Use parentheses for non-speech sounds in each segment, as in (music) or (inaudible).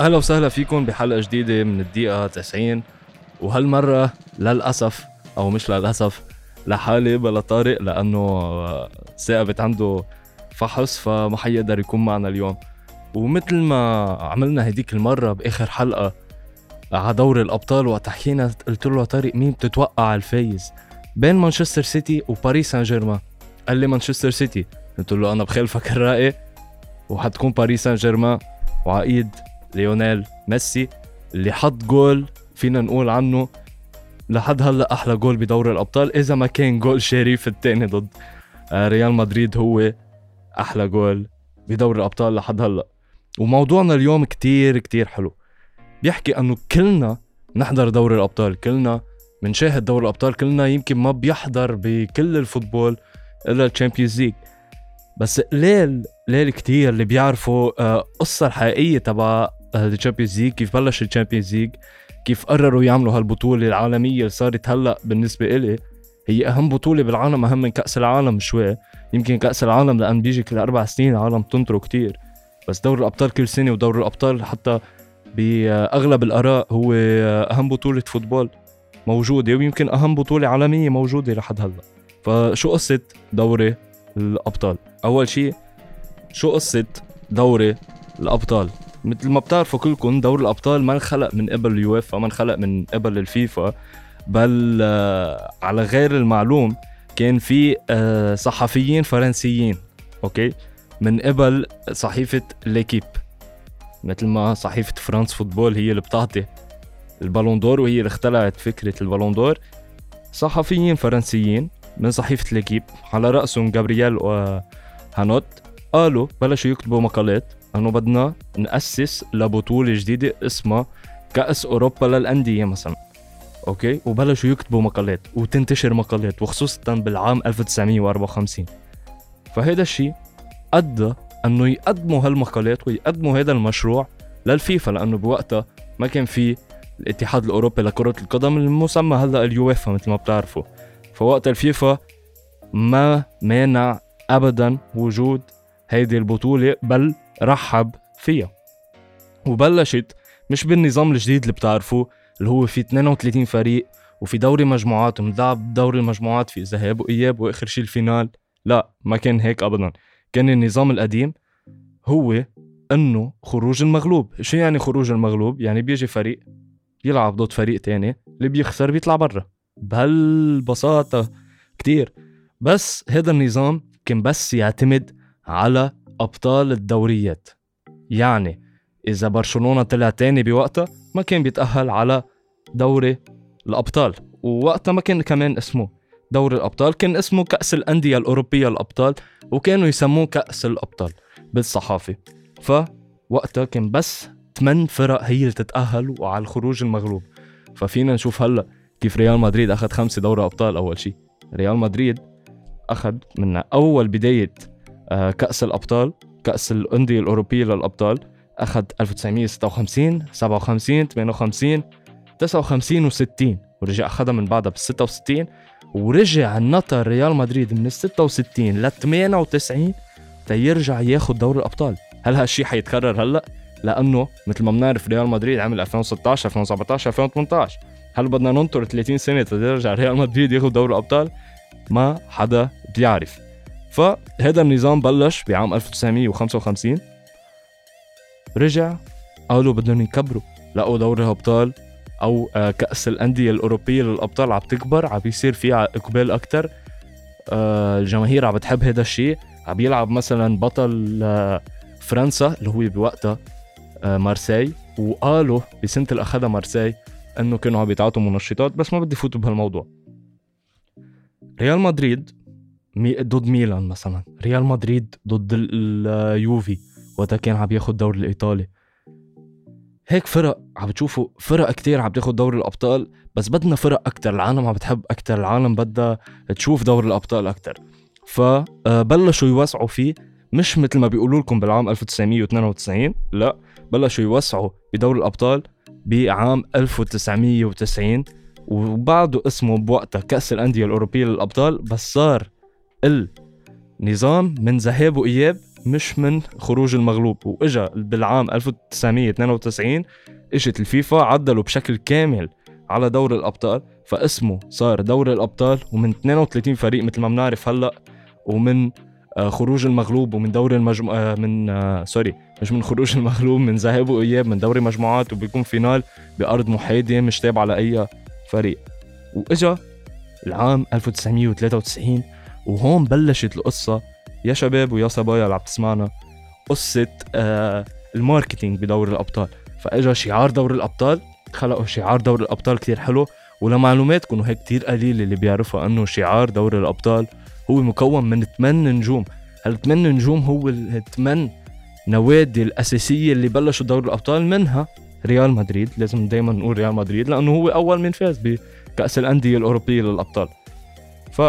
أهلا وسهلا فيكم بحلقة جديدة من الدقيقة 90 وهالمرة للأسف أو مش للأسف لحالي بلا طارق لأنه ثاقبت عنده فحص فما حيقدر يكون معنا اليوم. ومثل ما عملنا هديك المرة بآخر حلقة على دور الأبطال وقت حكينا قلت له طارق مين بتتوقع الفايز؟ بين مانشستر سيتي وباريس سان جيرمان قال لي مانشستر سيتي. قلت له أنا بخالفك الرأي وحتكون باريس سان جيرمان وعقيد ليونيل ميسي اللي حط جول فينا نقول عنه لحد هلا أحلى جول بدور الأبطال إذا ما كان جول شريف الثاني ضد آه، ريال مدريد هو أحلى جول بدور الأبطال لحد هلا. وموضوعنا اليوم كتير كتير حلو. بيحكي إنه كلنا نحضر دوري الأبطال كلنا بنشاهد دوري الأبطال كلنا يمكن ما بيحضر بكل الفوتبول إلا الشامبيونز ليج. بس قليل قليل كتير اللي بيعرفوا آه، قصة الحقيقية تبع الشامبيونز ليج كيف بلش الشامبيونز ليج كيف قرروا يعملوا هالبطولة العالمية اللي صارت هلأ بالنسبة إلي؟ هي أهم بطولة بالعالم أهم من كأس العالم شوي. يمكن كأس العالم لأن بيجي كل أربع سنين العالم تنطره كتير. بس دوري الأبطال كل سنة ودوري الأبطال حتى بأغلب الآراء هو أهم بطولة فوتبول موجودة ويمكن أهم بطولة عالمية موجودة لحد هلأ. فشو قصة دوري الأبطال؟ أول شيء شو قصة دوري الأبطال؟ مثل ما بتعرفوا كلكم دوري الأبطال ما انخلق من قبل اليوفا ما انخلق من قبل الفيفا بل آه، على غير المعلوم كان في آه، صحفيين فرنسيين أوكي؟ من قبل صحيفة ليكيب مثل ما صحيفة فرانس فوتبول هي اللي بتعطي البالون دور وهي اللي اخترعت فكرة البالون دور. صحفيين فرنسيين من صحيفة ليكيب على رأسهم جابرييل وهانوت قالوا بلشوا يكتبوا مقالات انه بدنا نأسس لبطولة جديدة اسمها كأس أوروبا للأندية مثلا. أوكي؟ وبلشوا يكتبوا مقالات وتنتشر مقالات وخصوصا بالعام 1954 فهذا الشيء أدى أنه يقدموا هالمقالات ويقدموا هذا المشروع للفيفا لأنه بوقتها ما كان في الاتحاد الأوروبي لكرة القدم المسمى هلأ اليوفا مثل ما بتعرفوا. فوقت الفيفا ما مانع ابدا وجود هيدي البطولة بل رحب فيها. وبلشت مش بالنظام الجديد اللي بتعرفوه اللي هو في 32 فريق وفي دوري مجموعات وملعب دوري المجموعات في ذهاب وإياب وآخر شيء الفينال. لا ما كان هيك ابدا. كان النظام القديم هو إنه خروج المغلوب. شو يعني خروج المغلوب؟ يعني بيجي فريق يلعب ضد فريق تاني اللي بيخسر بيطلع برا. بهالبساطة كتير. بس هذا النظام كان بس يعتمد على أبطال الدوريات. يعني إذا برشلونة طلع تاني بوقتها ما كان بيتأهل على دوري الأبطال. ووقتها ما كان كمان اسمه دوري الأبطال كان اسمه كأس الأندية الأوروبية الأبطال وكانوا يسموه كأس الأبطال بالصحافة. فوقتها كان بس ثمان فرق هي اللي تتأهل وعلى الخروج المغلوب. ففينا نشوف هلأ كيف ريال مدريد أخذ خمسة دوري أبطال أول شيء ريال مدريد أخذ من أول بداية كأس الأبطال كأس الأندية الأوروبية للأبطال أخذ 1956 57 58 59 و60 ورجع أخذها من بعدها بال 66 ورجع نطر ريال مدريد من ال 66 ل 98 تيرجع ياخذ دوري الأبطال هل هالشيء حيتكرر هلأ؟ لأنه مثل ما بنعرف ريال مدريد عمل 2016 2017 2018 هل بدنا ننطر 30 سنة ترجع ريال مدريد ياخذ دوري الأبطال؟ ما حدا بيعرف فهذا النظام بلش بعام 1955 رجع قالوا بدهم يكبروا. لقوا دوري الأبطال أو آه، كأس الأندية الأوروبية للأبطال عم تكبر عم بيصير فيها إقبال أكثر آه، الجماهير عم بتحب هذا الشيء. عم يلعب مثلا بطل آه، فرنسا اللي هو بوقتها مارسي وقالوا بسنة اللي أخذها مارسي إنه كانوا عم بيتعاطوا منشطات بس ما بدي فوت بهالموضوع. ريال مدريد ضد ميلان مثلا. ريال مدريد ضد اليوفي وقتها كان عم ياخد الدوري الإيطالي. هيك فرق عم بتشوفوا فرق كتير عم تاخد دوري الأبطال بس بدنا فرق أكتر. العالم عم بتحب أكتر. العالم بدها تشوف دوري الأبطال أكتر. فبلشوا يوسعوا فيه مش مثل ما بيقولوا لكم بالعام 1992 لا بلشوا يوسعوا بدوري الأبطال بعام 1990 وبعده اسمه بوقتها كأس الأندية الأوروبية للأبطال بس صار النظام من ذهاب وإياب مش من خروج المغلوب. وإجا بالعام 1992 إجت الفيفا عدلوا بشكل كامل على دور الأبطال فاسمه صار دوري الأبطال ومن 32 فريق مثل ما بنعرف هلأ ومن آه، خروج المغلوب ومن دوري المجموعة آه، من آه، sorry مش من خروج (laughs) المغلوب من ذهاب وإياب من دوري مجموعات وبيكون final بأرض محايدة مش تابعة لأي فريق. وإجا العام 1993 وهون بلشت القصة. يا شباب ويا صبايا اللي عم تسمعنا قصة آه الماركتينج بدور الأبطال. فإجا شعار دور الأبطال خلقوا شعار دور الأبطال كتير حلو ولمعلوماتكم وهيك كتير قليل اللي بيعرفوا إنه شعار دوري الأبطال هو مكون من 8 نجوم. هالثمان نجوم هو الثمان نوادي الأساسية اللي بلشوا دوري الأبطال منها ريال مدريد. لازم دائما نقول ريال مدريد لأنه هو أول من فاز بكأس الأندية الأوروبية للأبطال. ف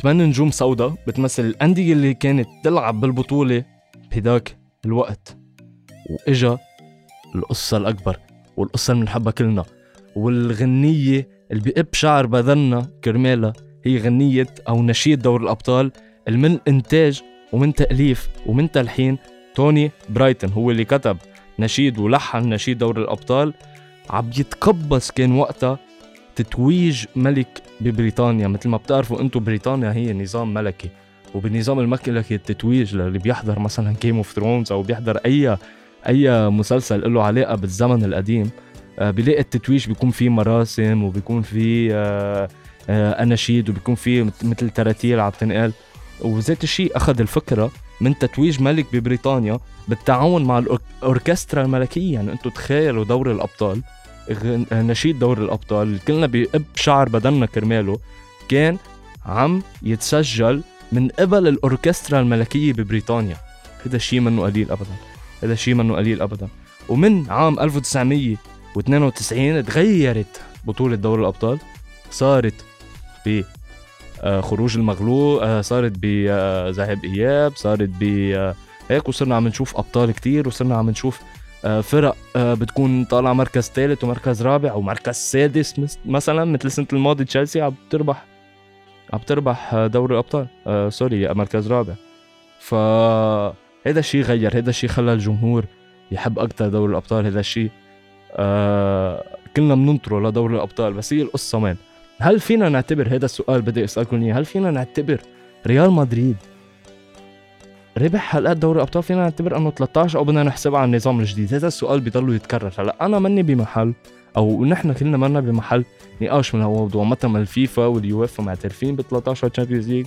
ثمان نجوم سوداء بتمثل الأندية اللي كانت تلعب بالبطولة بهداك الوقت. وإجا القصة الأكبر والقصة اللي بنحبها كلنا. والغنية اللي بقب شعر بدنا كرمالها هي غنية أو نشيد دور الأبطال من إنتاج ومن تأليف ومن تلحين توني برايتن هو اللي كتب نشيد ولحن نشيد دور الأبطال. عم يقتبس كان وقتها تتويج ملك ببريطانيا. مثل ما بتعرفوا أنتم بريطانيا هي نظام ملكي وبالنظام الملكي التتويج اللي بيحضر مثلا Game of Thrones أو بيحضر أي أي مسلسل له علاقة بالزمن القديم. آه، بيلاقي التتويج بيكون فيه مراسم وبيكون فيه آه، آه، أناشيد وبيكون فيه مثل تراتيل عم تنقال وذات الشيء أخذ الفكرة من تتويج ملك ببريطانيا بالتعاون مع الاوركسترا الملكية. يعني أنتم تخيلوا دور الأبطال نشيد دور الأبطال. كلنا بقب شعر بدنا كرماله كان عم يتسجل من قبل الأوركسترا الملكية ببريطانيا. هذا الشيء منه قليل ابدا. هذا الشيء منه قليل ابدا. ومن عام 1992 تغيرت بطولة دور الأبطال. صارت ب آه، خروج المغلوب آه، صارت بذهاب إياب صارت ب آه، هيك وصرنا عم نشوف أبطال كتير وصرنا عم نشوف فرق بتكون طالعة مركز ثالث ومركز رابع ومركز سادس مثلا مثل السنة الماضية تشيلسي عم تربح عم تربح دوري الأبطال سوري مركز رابع. ف هذا الشيء غير هذا الشيء خلى الجمهور يحب أكثر دوري الأبطال هذا الشيء آه كلنا بننطره لدوري الأبطال. بس هي القصة وين؟ هل فينا نعتبر هذا السؤال بدي أسألكم إياه هل فينا نعتبر ريال مدريد ربح حلقات دوري الابطال فينا نعتبر إنه 13 أو بدنا نحسبها على النظام الجديد. هذا السؤال بيضل يتكرر. هلا أنا ماني بمحل أو نحن كلنا منا بمحل نقاش من هالموضوع متى ما الفيفا واليوفا معترفين ب 13 Champions League.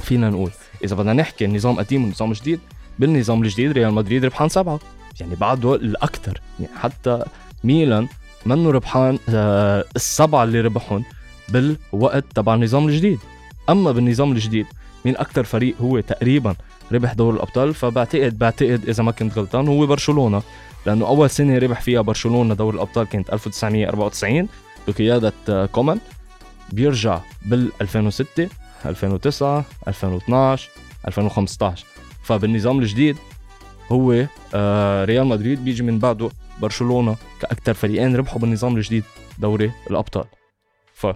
فينا نقول إذا بدنا نحكي النظام قديم والنظام جديد بالنظام الجديد ريال مدريد ربحان سبعة. يعني بعده الاكثر يعني حتى ميلان منه ربحان آه، السبعة اللي ربحهم بالوقت تبع النظام الجديد. أما بالنظام الجديد مين أكثر فريق هو تقريبا ربح دور الأبطال؟ فبعتقد بعتقد إذا ما كنت غلطان هو برشلونة لأنه أول سنة ربح فيها برشلونة دور الأبطال كانت 1994 بقيادة آه، كومان. بيرجع بال 2006 2009 2012 2015 فبالنظام الجديد هو آه ريال مدريد بيجي من بعده برشلونة كاكثر فريقين ربحوا بالنظام الجديد دوري الأبطال. ف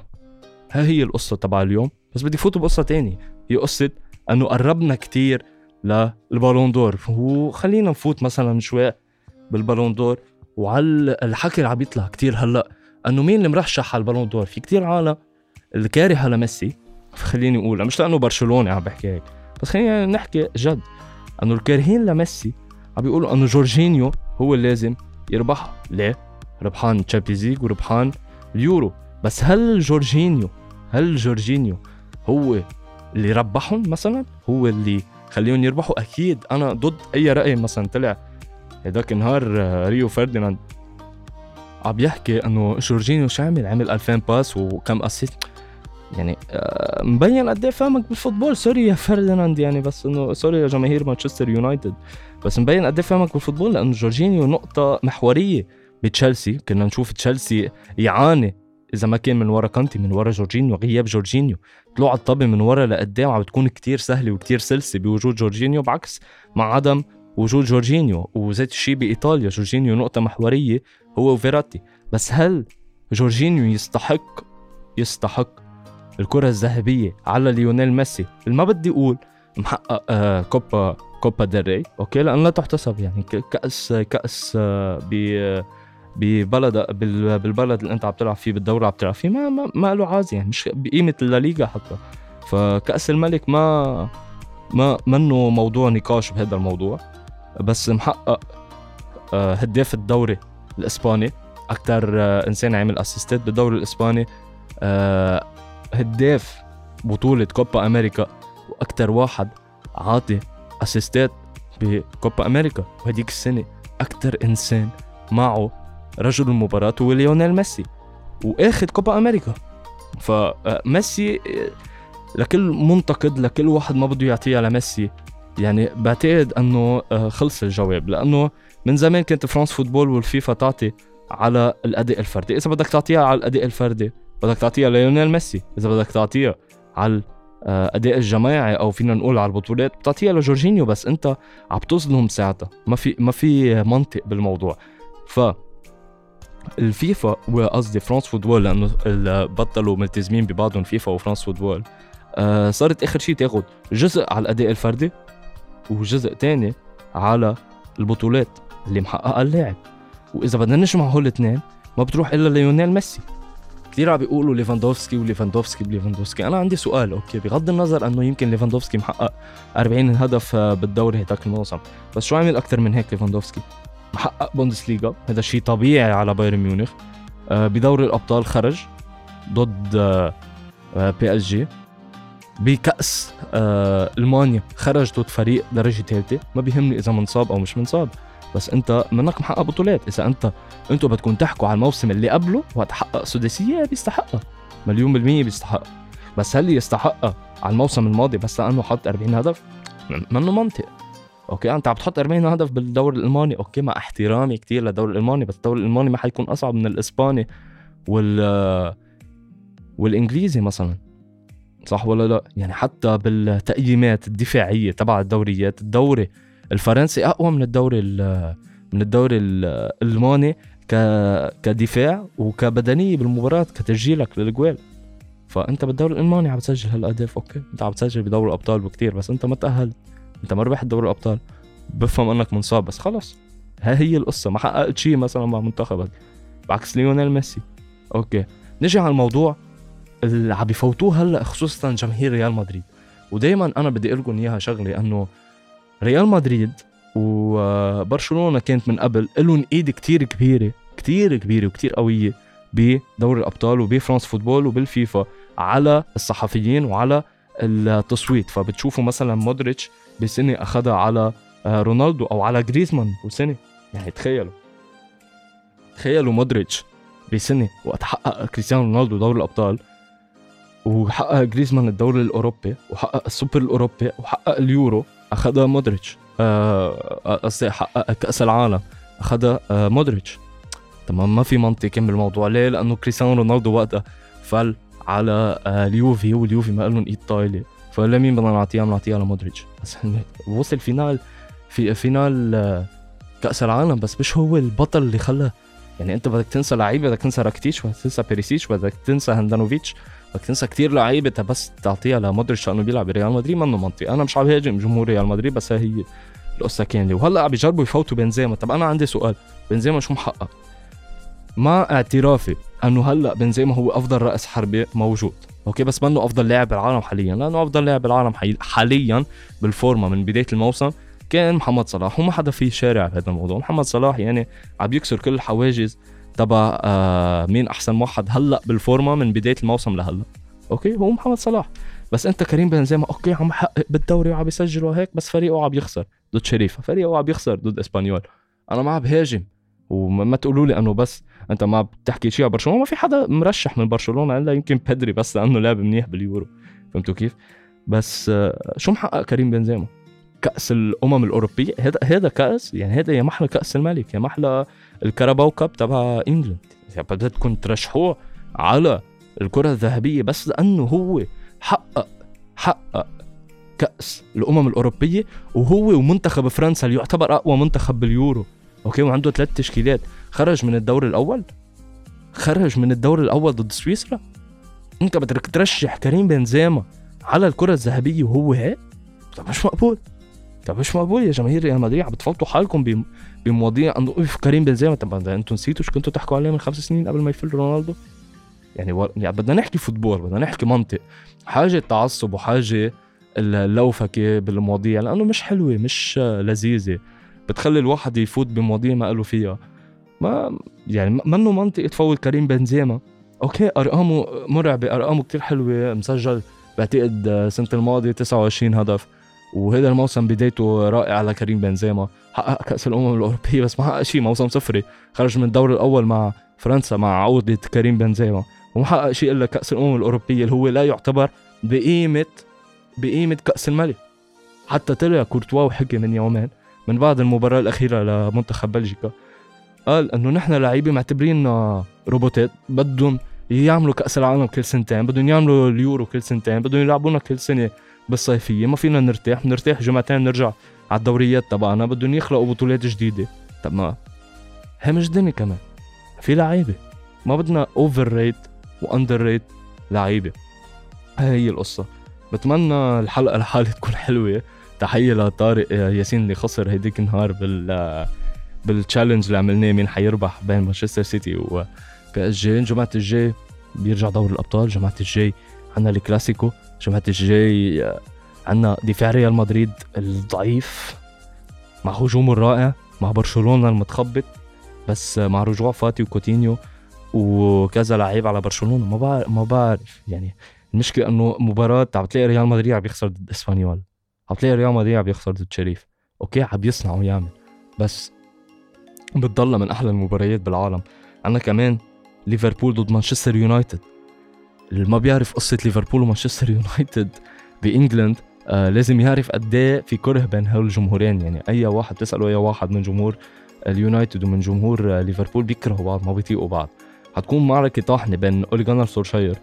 هي القصة تبع اليوم. بس بدي فوت بقصة تانية هي قصة أنه قربنا كتير للبالون دور. وخلينا نفوت مثلا شوي بالبالون دور. وعلى الحكي اللي عم يطلع كتير هلأ أنه مين اللي مرشح على ال Ballon d'Or؟ في كتير عالم الكارهه لميسي خليني أقول مش لأنه برشلوني عم بحكي هيك بس خلينا نحكي جد. أنه الكارهين لميسي عم بيقولوا أنه جورجينيو هو اللي لازم يربح ليه؟ ربحان Champions League وربحان اليورو. بس هل جورجينيو هل جورجينيو هو اللي ربحهم مثلا هو اللي خليهم يربحوا. أكيد أنا ضد أي رأي مثلا طلع هداك النهار آه، ريو فرديناند عم يحكي إنه جورجينيو شو عمل عمل 2000 pass وكم assist يعني آه، مبين قد إيه فهمك بال football. sorry يا فرديناند يعني بس إنه sorry يا جماهير مانشستر يونايتد. بس مبين قد إيه فهمك بال football لأنه جورجينيو نقطة محورية بتشيلسي. كنا نشوف تشيلسي يعاني إذا ما كان من ورا كانتي من ورا جورجينيو غياب جورجينيو. طلوع الطابة من ورا لقدام عم بتكون كتير سهلة وكتير سلسة بوجود جورجينيو بعكس مع عدم وجود جورجينيو. وذات الشيء بإيطاليا جورجينيو نقطة محورية هو وفيراتي. بس هل جورجينيو يستحق يستحق الكرة الذهبية على ليونيل ميسي؟ ما بدي أقول محقق آه كوبا كوبا ديل ري okay؟ لأن لا تحتسب يعني. كأس كأس آه ب ببلد بالبلد اللي انت عم تلعب فيه بالدوره اللي عم تلعب فيه ما ما, ما له عازة يعني مش بقيمة الليغا حتى. فكأس الملك ما ما منه موضوع نقاش بهذا الموضوع بس محقق آه، هداف الدوري الإسباني أكثر آه، إنسان عمل اسيستات بالدوري الإسباني آه، هداف بطولة كوبا أمريكا وأكثر واحد عاطي اسيستات بكوبا أمريكا وهديك السنة أكثر إنسان معه رجل المباراة هو ليونيل ميسي واخذ كوبا أمريكا. فميسي لكل منتقد لكل واحد ما بده يعطيها لميسي يعني بعتقد أنه آه، خلص الجواب لأنه من زمان كانت فرانس فوتبول والفيفا تعطي على الأداء الفردي. إذا بدك تعطيها على الأداء الفردي بدك تعطيها ليونيل ميسي. إذا بدك تعطيها على الاداء الجماعي أو فينا نقول على البطولات بتعطيها لجورجينيو بس أنت عم تظلم ساعتها. ما في ما في منطق بالموضوع. ف الفيفا وقصدي فرانس فوتبول لأنه بطلوا ملتزمين ببعضهم فيفا وفرانس فوتبول. آه صارت آخر شيء تاخذ جزء على الأداء الفردي وجزء تاني على البطولات اللي محققها اللاعب. وإذا بدنا نجمع هول الاثنين ما بتروح إلا ليونيل ميسي. كثير عم بيقولوا ليفاندوفسكي وليفاندوفسكي وليفاندوفسكي أنا عندي سؤال okay بغض النظر إنه يمكن ليفاندوفسكي محقق 40 هدف آه، بالدوري هداك الموسم. بس شو عمل أكثر من هيك ليفاندوفسكي؟ محقق بوندسليغا. هذا شيء طبيعي على بايرن ميونخ. آه، بدوري الأبطال خرج ضد آه، بي إس جي. بكأس ألمانيا خرج ضد فريق درجة ثالثة. ما بيهمني إذا منصاب أو مش منصاب. بس أنت منك محقق بطولات. إذا أنت أنتوا بدكم تحكوا على الموسم اللي قبله وقت حقق سداسية بيستحقها. مليون بالمية بيستحق بس هل يستحقها على الموسم الماضي بس لأنه حط 40 هدف؟ منه منطق. okay أنت عم تحط 40 هدف بالدوري الألماني. okay مع احترامي كثير للدوري الألماني بس الدوري الألماني ما حيكون أصعب من الإسباني وال والإنجليزي مثلا. صح ولا لا؟ يعني حتى بالتقييمات الدفاعية تبع الدوريات الدوري الفرنسي أقوى من الدوري من الدوري الألماني كدفاع وكبدنية بالمباراة كتسجيلك للجوال. فأنت بالدوري الألماني عم تسجل هالأهداف okay؟ أنت عم تسجل بدوري الأبطال بكتير بس أنت ما تأهلت. انت ما ربحت دوري الأبطال بفهم انك منصاب بس خلص ها هي القصة ما حققت شيء مثلا مع منتخبك. بعكس ليونيل ميسي. okay. نجي على الموضوع اللي عم بفوتوه هلأ خصوصا جماهير ريال مدريد. ودائما أنا بدي أقول لكم إياها شغلة إنه ريال مدريد وبرشلونة كانت من قبل لهم إيد كتير كبيرة كتير كبيرة وكتير قوية بدوري الأبطال وبفرانس فوتبول وبالفيفا على الصحفيين وعلى التصويت. فبتشوفوا مثلا مودريتش بسنه اخذها على آه، رونالدو أو على جريزمان وسنه يعني تخيلوا. تخيلوا مودريتش بسنه وقت حقق كريستيانو رونالدو دوري الأبطال وحقق جريزمان الدوري الأوروبي وحقق السوبر الأوروبي وحقق اليورو اخذها مودريتش. آه، قصدي آه حقق كأس العالم اخذها مودريتش. تمام ما في منطق بالموضوع. ليه؟ لأنه كريستيانو رونالدو وقتها فل على آه اليوفي. واليوفي ما لهم إيد طايلة. فلمين بدنا نعطيها؟ بنعطيها لمودريتش. (laughs) بس وصل فينال في فينال آه كأس العالم. بس مش هو البطل اللي خلى يعني أنت بدك تنسى لعيبة بدك تنسى راكتيش بدك تنسى بيريسيتش بدك تنسى هندانوفيتش بدك تنسى كثير لعيبة. بس تعطيها لمودريتش لأنه بيلعب بريال مدريد. منه منطقي. أنا مش عم هاجم جمهور ريال مدريد بس هي القصة كامله وهلأ عم بيجربوا يفوتوا بنزيما. طب أنا عندي سؤال. بنزيما شو محقق؟ مع اعترافي انه هلا بنزيما هو افضل رأس حربه موجود. okay بس منه افضل لاعب بالعالم حاليا. لأنه افضل لاعب بالعالم حاليا بالفورمة من بداية الموسم كان محمد صلاح. وما حدا فيه يشارع بهذا الموضوع. محمد صلاح يعني عم يكسر كل الحواجز تبع آه مين أحسن واحد هلا بالفورمة من بداية الموسم لهلا. okay هو محمد صلاح. بس أنت كريم بنزيما okay عم يحقق بالدوري وعم يسجل وهيك بس فريقه عم يخسر ضد شريف فريقه عم يخسر ضد إسبانيول. أنا ما عم بهاجم. وما تقولوا لي إنه بس أنت ما بتحكي شيء على برشلونة. ما في حدا مرشح من برشلونة إلا يمكن بيدري بس لأنه لعب منيح باليورو. فهمتوا كيف؟ بس آه، شو محقق كريم بنزيما؟ كأس الأمم الأوروبية؟ هذا هذا كأس؟ يعني هذا يا محلى كأس الملك يا محلى الكاراباو cup تبع England. يعني بدكم ترشحوه على الكرة الذهبية بس لأنه هو حقق حقق كأس الأمم الأوروبية وهو ومنتخب فرنسا اللي يعتبر أقوى منتخب باليورو. okay وعنده ثلاث تشكيلات. خرج من الدور الأول؟ خرج من الدور الأول ضد سويسرا؟ أنت بدك ترشح كريم بنزيما على الكرة الذهبية وهو هيك طب مش مقبول. طب مش مقبول يا جماهير ريال مدريد عم بتفوتوا حالكم بمواضيع انه كريم بنزيما. طب أنتم نسيتوا شو كنتوا تحكوا عليه من خمس سنين قبل ما يفل رونالدو؟ يعني, و... يعني بدنا نحكي football بدنا نحكي منطق. حاجة تعصب وحاجة اللوفكة بالمواضيع لأنه مش حلوة مش لذيذة. بتخلي الواحد يفوت بمواضيع ما قالوا فيها. ما يعني منه منطق تفوت كريم بنزيما. okay أرقامه مرعبة أرقامه كتير حلوة مسجل بعتقد سنه الماضي 29 هدف. وهذا الموسم بدايته رائعه لكريم بنزيما. حقق كأس الأمم الأوروبية بس ما حقق شيء موسم صفري. خرج من الدور الأول مع فرنسا مع عودة كريم بنزيما. وما حقق شيء إلا كأس الأمم الأوروبية اللي هو لا يعتبر بقيمة بقيمة كأس الملك. حتى طلع كورتوا وحكي من يومين. من بعد المباراة الأخيرة لمنتخب بلجيكا. قال إنه نحن لعيبة معتبريننا روبوتات بدهم يعملوا كأس العالم كل سنتين بدهم يعملوا اليورو كل سنتين بدهم يلعبونا كل سنة بالصيفية ما فينا نرتاح بنرتاح جمعتين نرجع على الدوريات تبعنا بدهم يخلقوا بطولات جديدة. طب ما هي مش كمان في لعيبة. ما بدنا overrate و underrate لعيبة. هاي هي القصة. بتمنى الحلقة لحالها تكون حلوة. تحية لطارق ياسين اللي خسر هيديك النهار بال بال challenge اللي عملناه مين حيربح بين مانشستر سيتي و PSG جمعة الجاي بيرجع دوري الأبطال. جمعة الجاي عنا الكلاسيكو. جمعة الجاي عنا دفاع ريال مدريد الضعيف مع هجومه الرائع مع برشلونة المتخبط بس مع رجوع فاتي وكوتينيو وكذا لعيب على برشلونة. ما بعرف ما بعرف. يعني المشكلة إنه مباراة عم تلاقي ريال مدريد عم يخسر ضد إسبانيول. عم تلاقي ريال مدريد عم يخسر ضد شريف. okay عم يصنع ويعمل بس بتضلها من أحلى المباريات بالعالم. عنا كمان ليفربول ضد مانشستر يونايتد. اللي ما بيعرف قصة ليفربول ومانشستر يونايتد ب England آه لازم يعرف قد إيه في كره بين هول الجمهورين. يعني أي واحد تسأله أي واحد من جمهور اليونايتد ومن جمهور ليفربول بيكرهوا بعض ما بيطيقوا بعض. حتكون معركة طاحنة بين أولي جونار سولشاير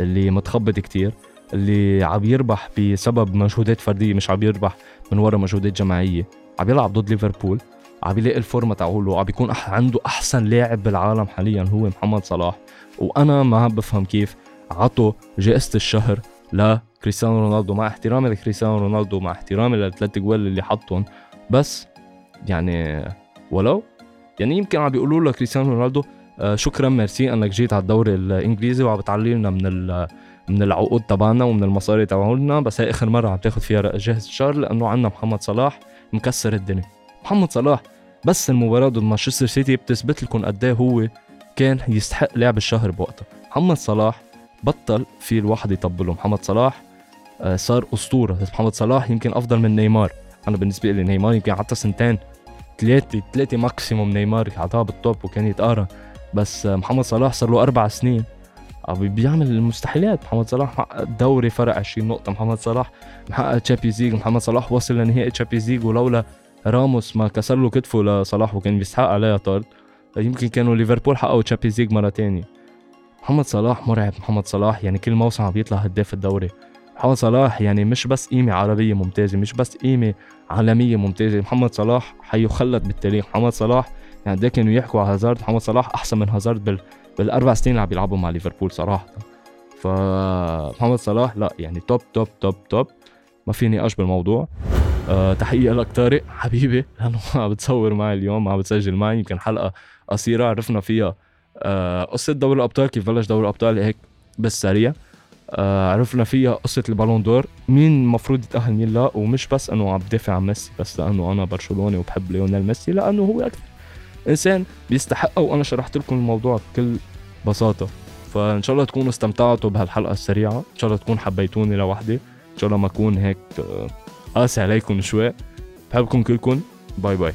اللي متخبط كتير اللي عم يربح بسبب مجهودات فردية مش عم يربح من ورا مجهودات جماعية. عم يلعب ضد ليفربول عم يلاقي الفورمة تاعوله عم بيكون عنده أحسن لاعب بالعالم حاليا هو محمد صلاح. وأنا ما بفهم كيف عطوا جائزة الشهر لكريستيانو رونالدو مع احترامي لكريستيانو رونالدو مع احترامي للثلاث جوال اللي حطهم. بس يعني ولو يعني يمكن عم بيقولوا لكريستيانو رونالدو آه شكرا ميرسي إنك جيت على الدوري الإنجليزي وعم بتعلي لنا من من العقود تبعنا ومن المصاري تبعولنا بس هي آخر مرة عم تاخذ فيها جائزه الشهر لأنه عندنا محمد صلاح مكسر الدنيا. محمد صلاح بس المباراة ضد مانشستر سيتي بتثبت لكم قد إيه هو كان يستحق لعب الشهر بوقتها. محمد صلاح بطل في الواحد يطبله. محمد صلاح آه، صار أسطورة. محمد صلاح يمكن أفضل من نيمار. أنا بالنسبة لي نيمار يمكن عطى سنتين ثلاثة ثلاثة maximum نيمار عطاه بال top وكان يتقارن. بس آه، محمد صلاح صار له أربع سنين بيعمل المستحيلات. محمد صلاح محقق دوري فرق 20 نقطة. محمد صلاح محقق Champions League محمد صلاح وصل لنهائي Champions League ولولا راموس ما كسر له كتفه لصلاح وكان بيستحق عليها طرد يمكن كانوا ليفربول حققوا Champions League مرة تانية. محمد صلاح مرعب. محمد صلاح يعني كل موسم عم بيطلع هداف الدوري. محمد صلاح يعني مش بس قيمة عربية ممتازة مش بس قيمة عالمية ممتازة. محمد صلاح حيخلد بالتاريخ. محمد صلاح يعني ده كانوا يحكوا على هازارد. محمد صلاح أحسن من هازارد بال... بالأربع سنين اللي عم بيلعبوا مع ليفربول صراحة. فمحمد صلاح لا يعني top top top top ما في نقاش بالموضوع. أه تحية لك طارق حبيبي لأنه (laughs) عم بتصور معي اليوم عم بتسجل معي يمكن حلقة قصيرة عرفنا فيها أه قصة دوري الأبطال كيف بلش دوري الأبطال هيك بالسريع. آه عرفنا فيها قصة ال Ballon d'Or مين المفروض يتأهل مين لا ومش بس إنه عم بدافع عن ميسي بس لأنه أنا برشلوني وبحب ليونيل ميسي لأنه هو أكثر إنسان بيستحقها وأنا شرحت لكم الموضوع بكل بساطة. فإن شاء الله تكونوا استمتعتوا بهالحلقة السريعة. إن شاء الله تكون حبيتوني لوحدي. إن شاء الله ما أكون هيك قاسي عليكم شوي. بحبكم كلكم. باي باي.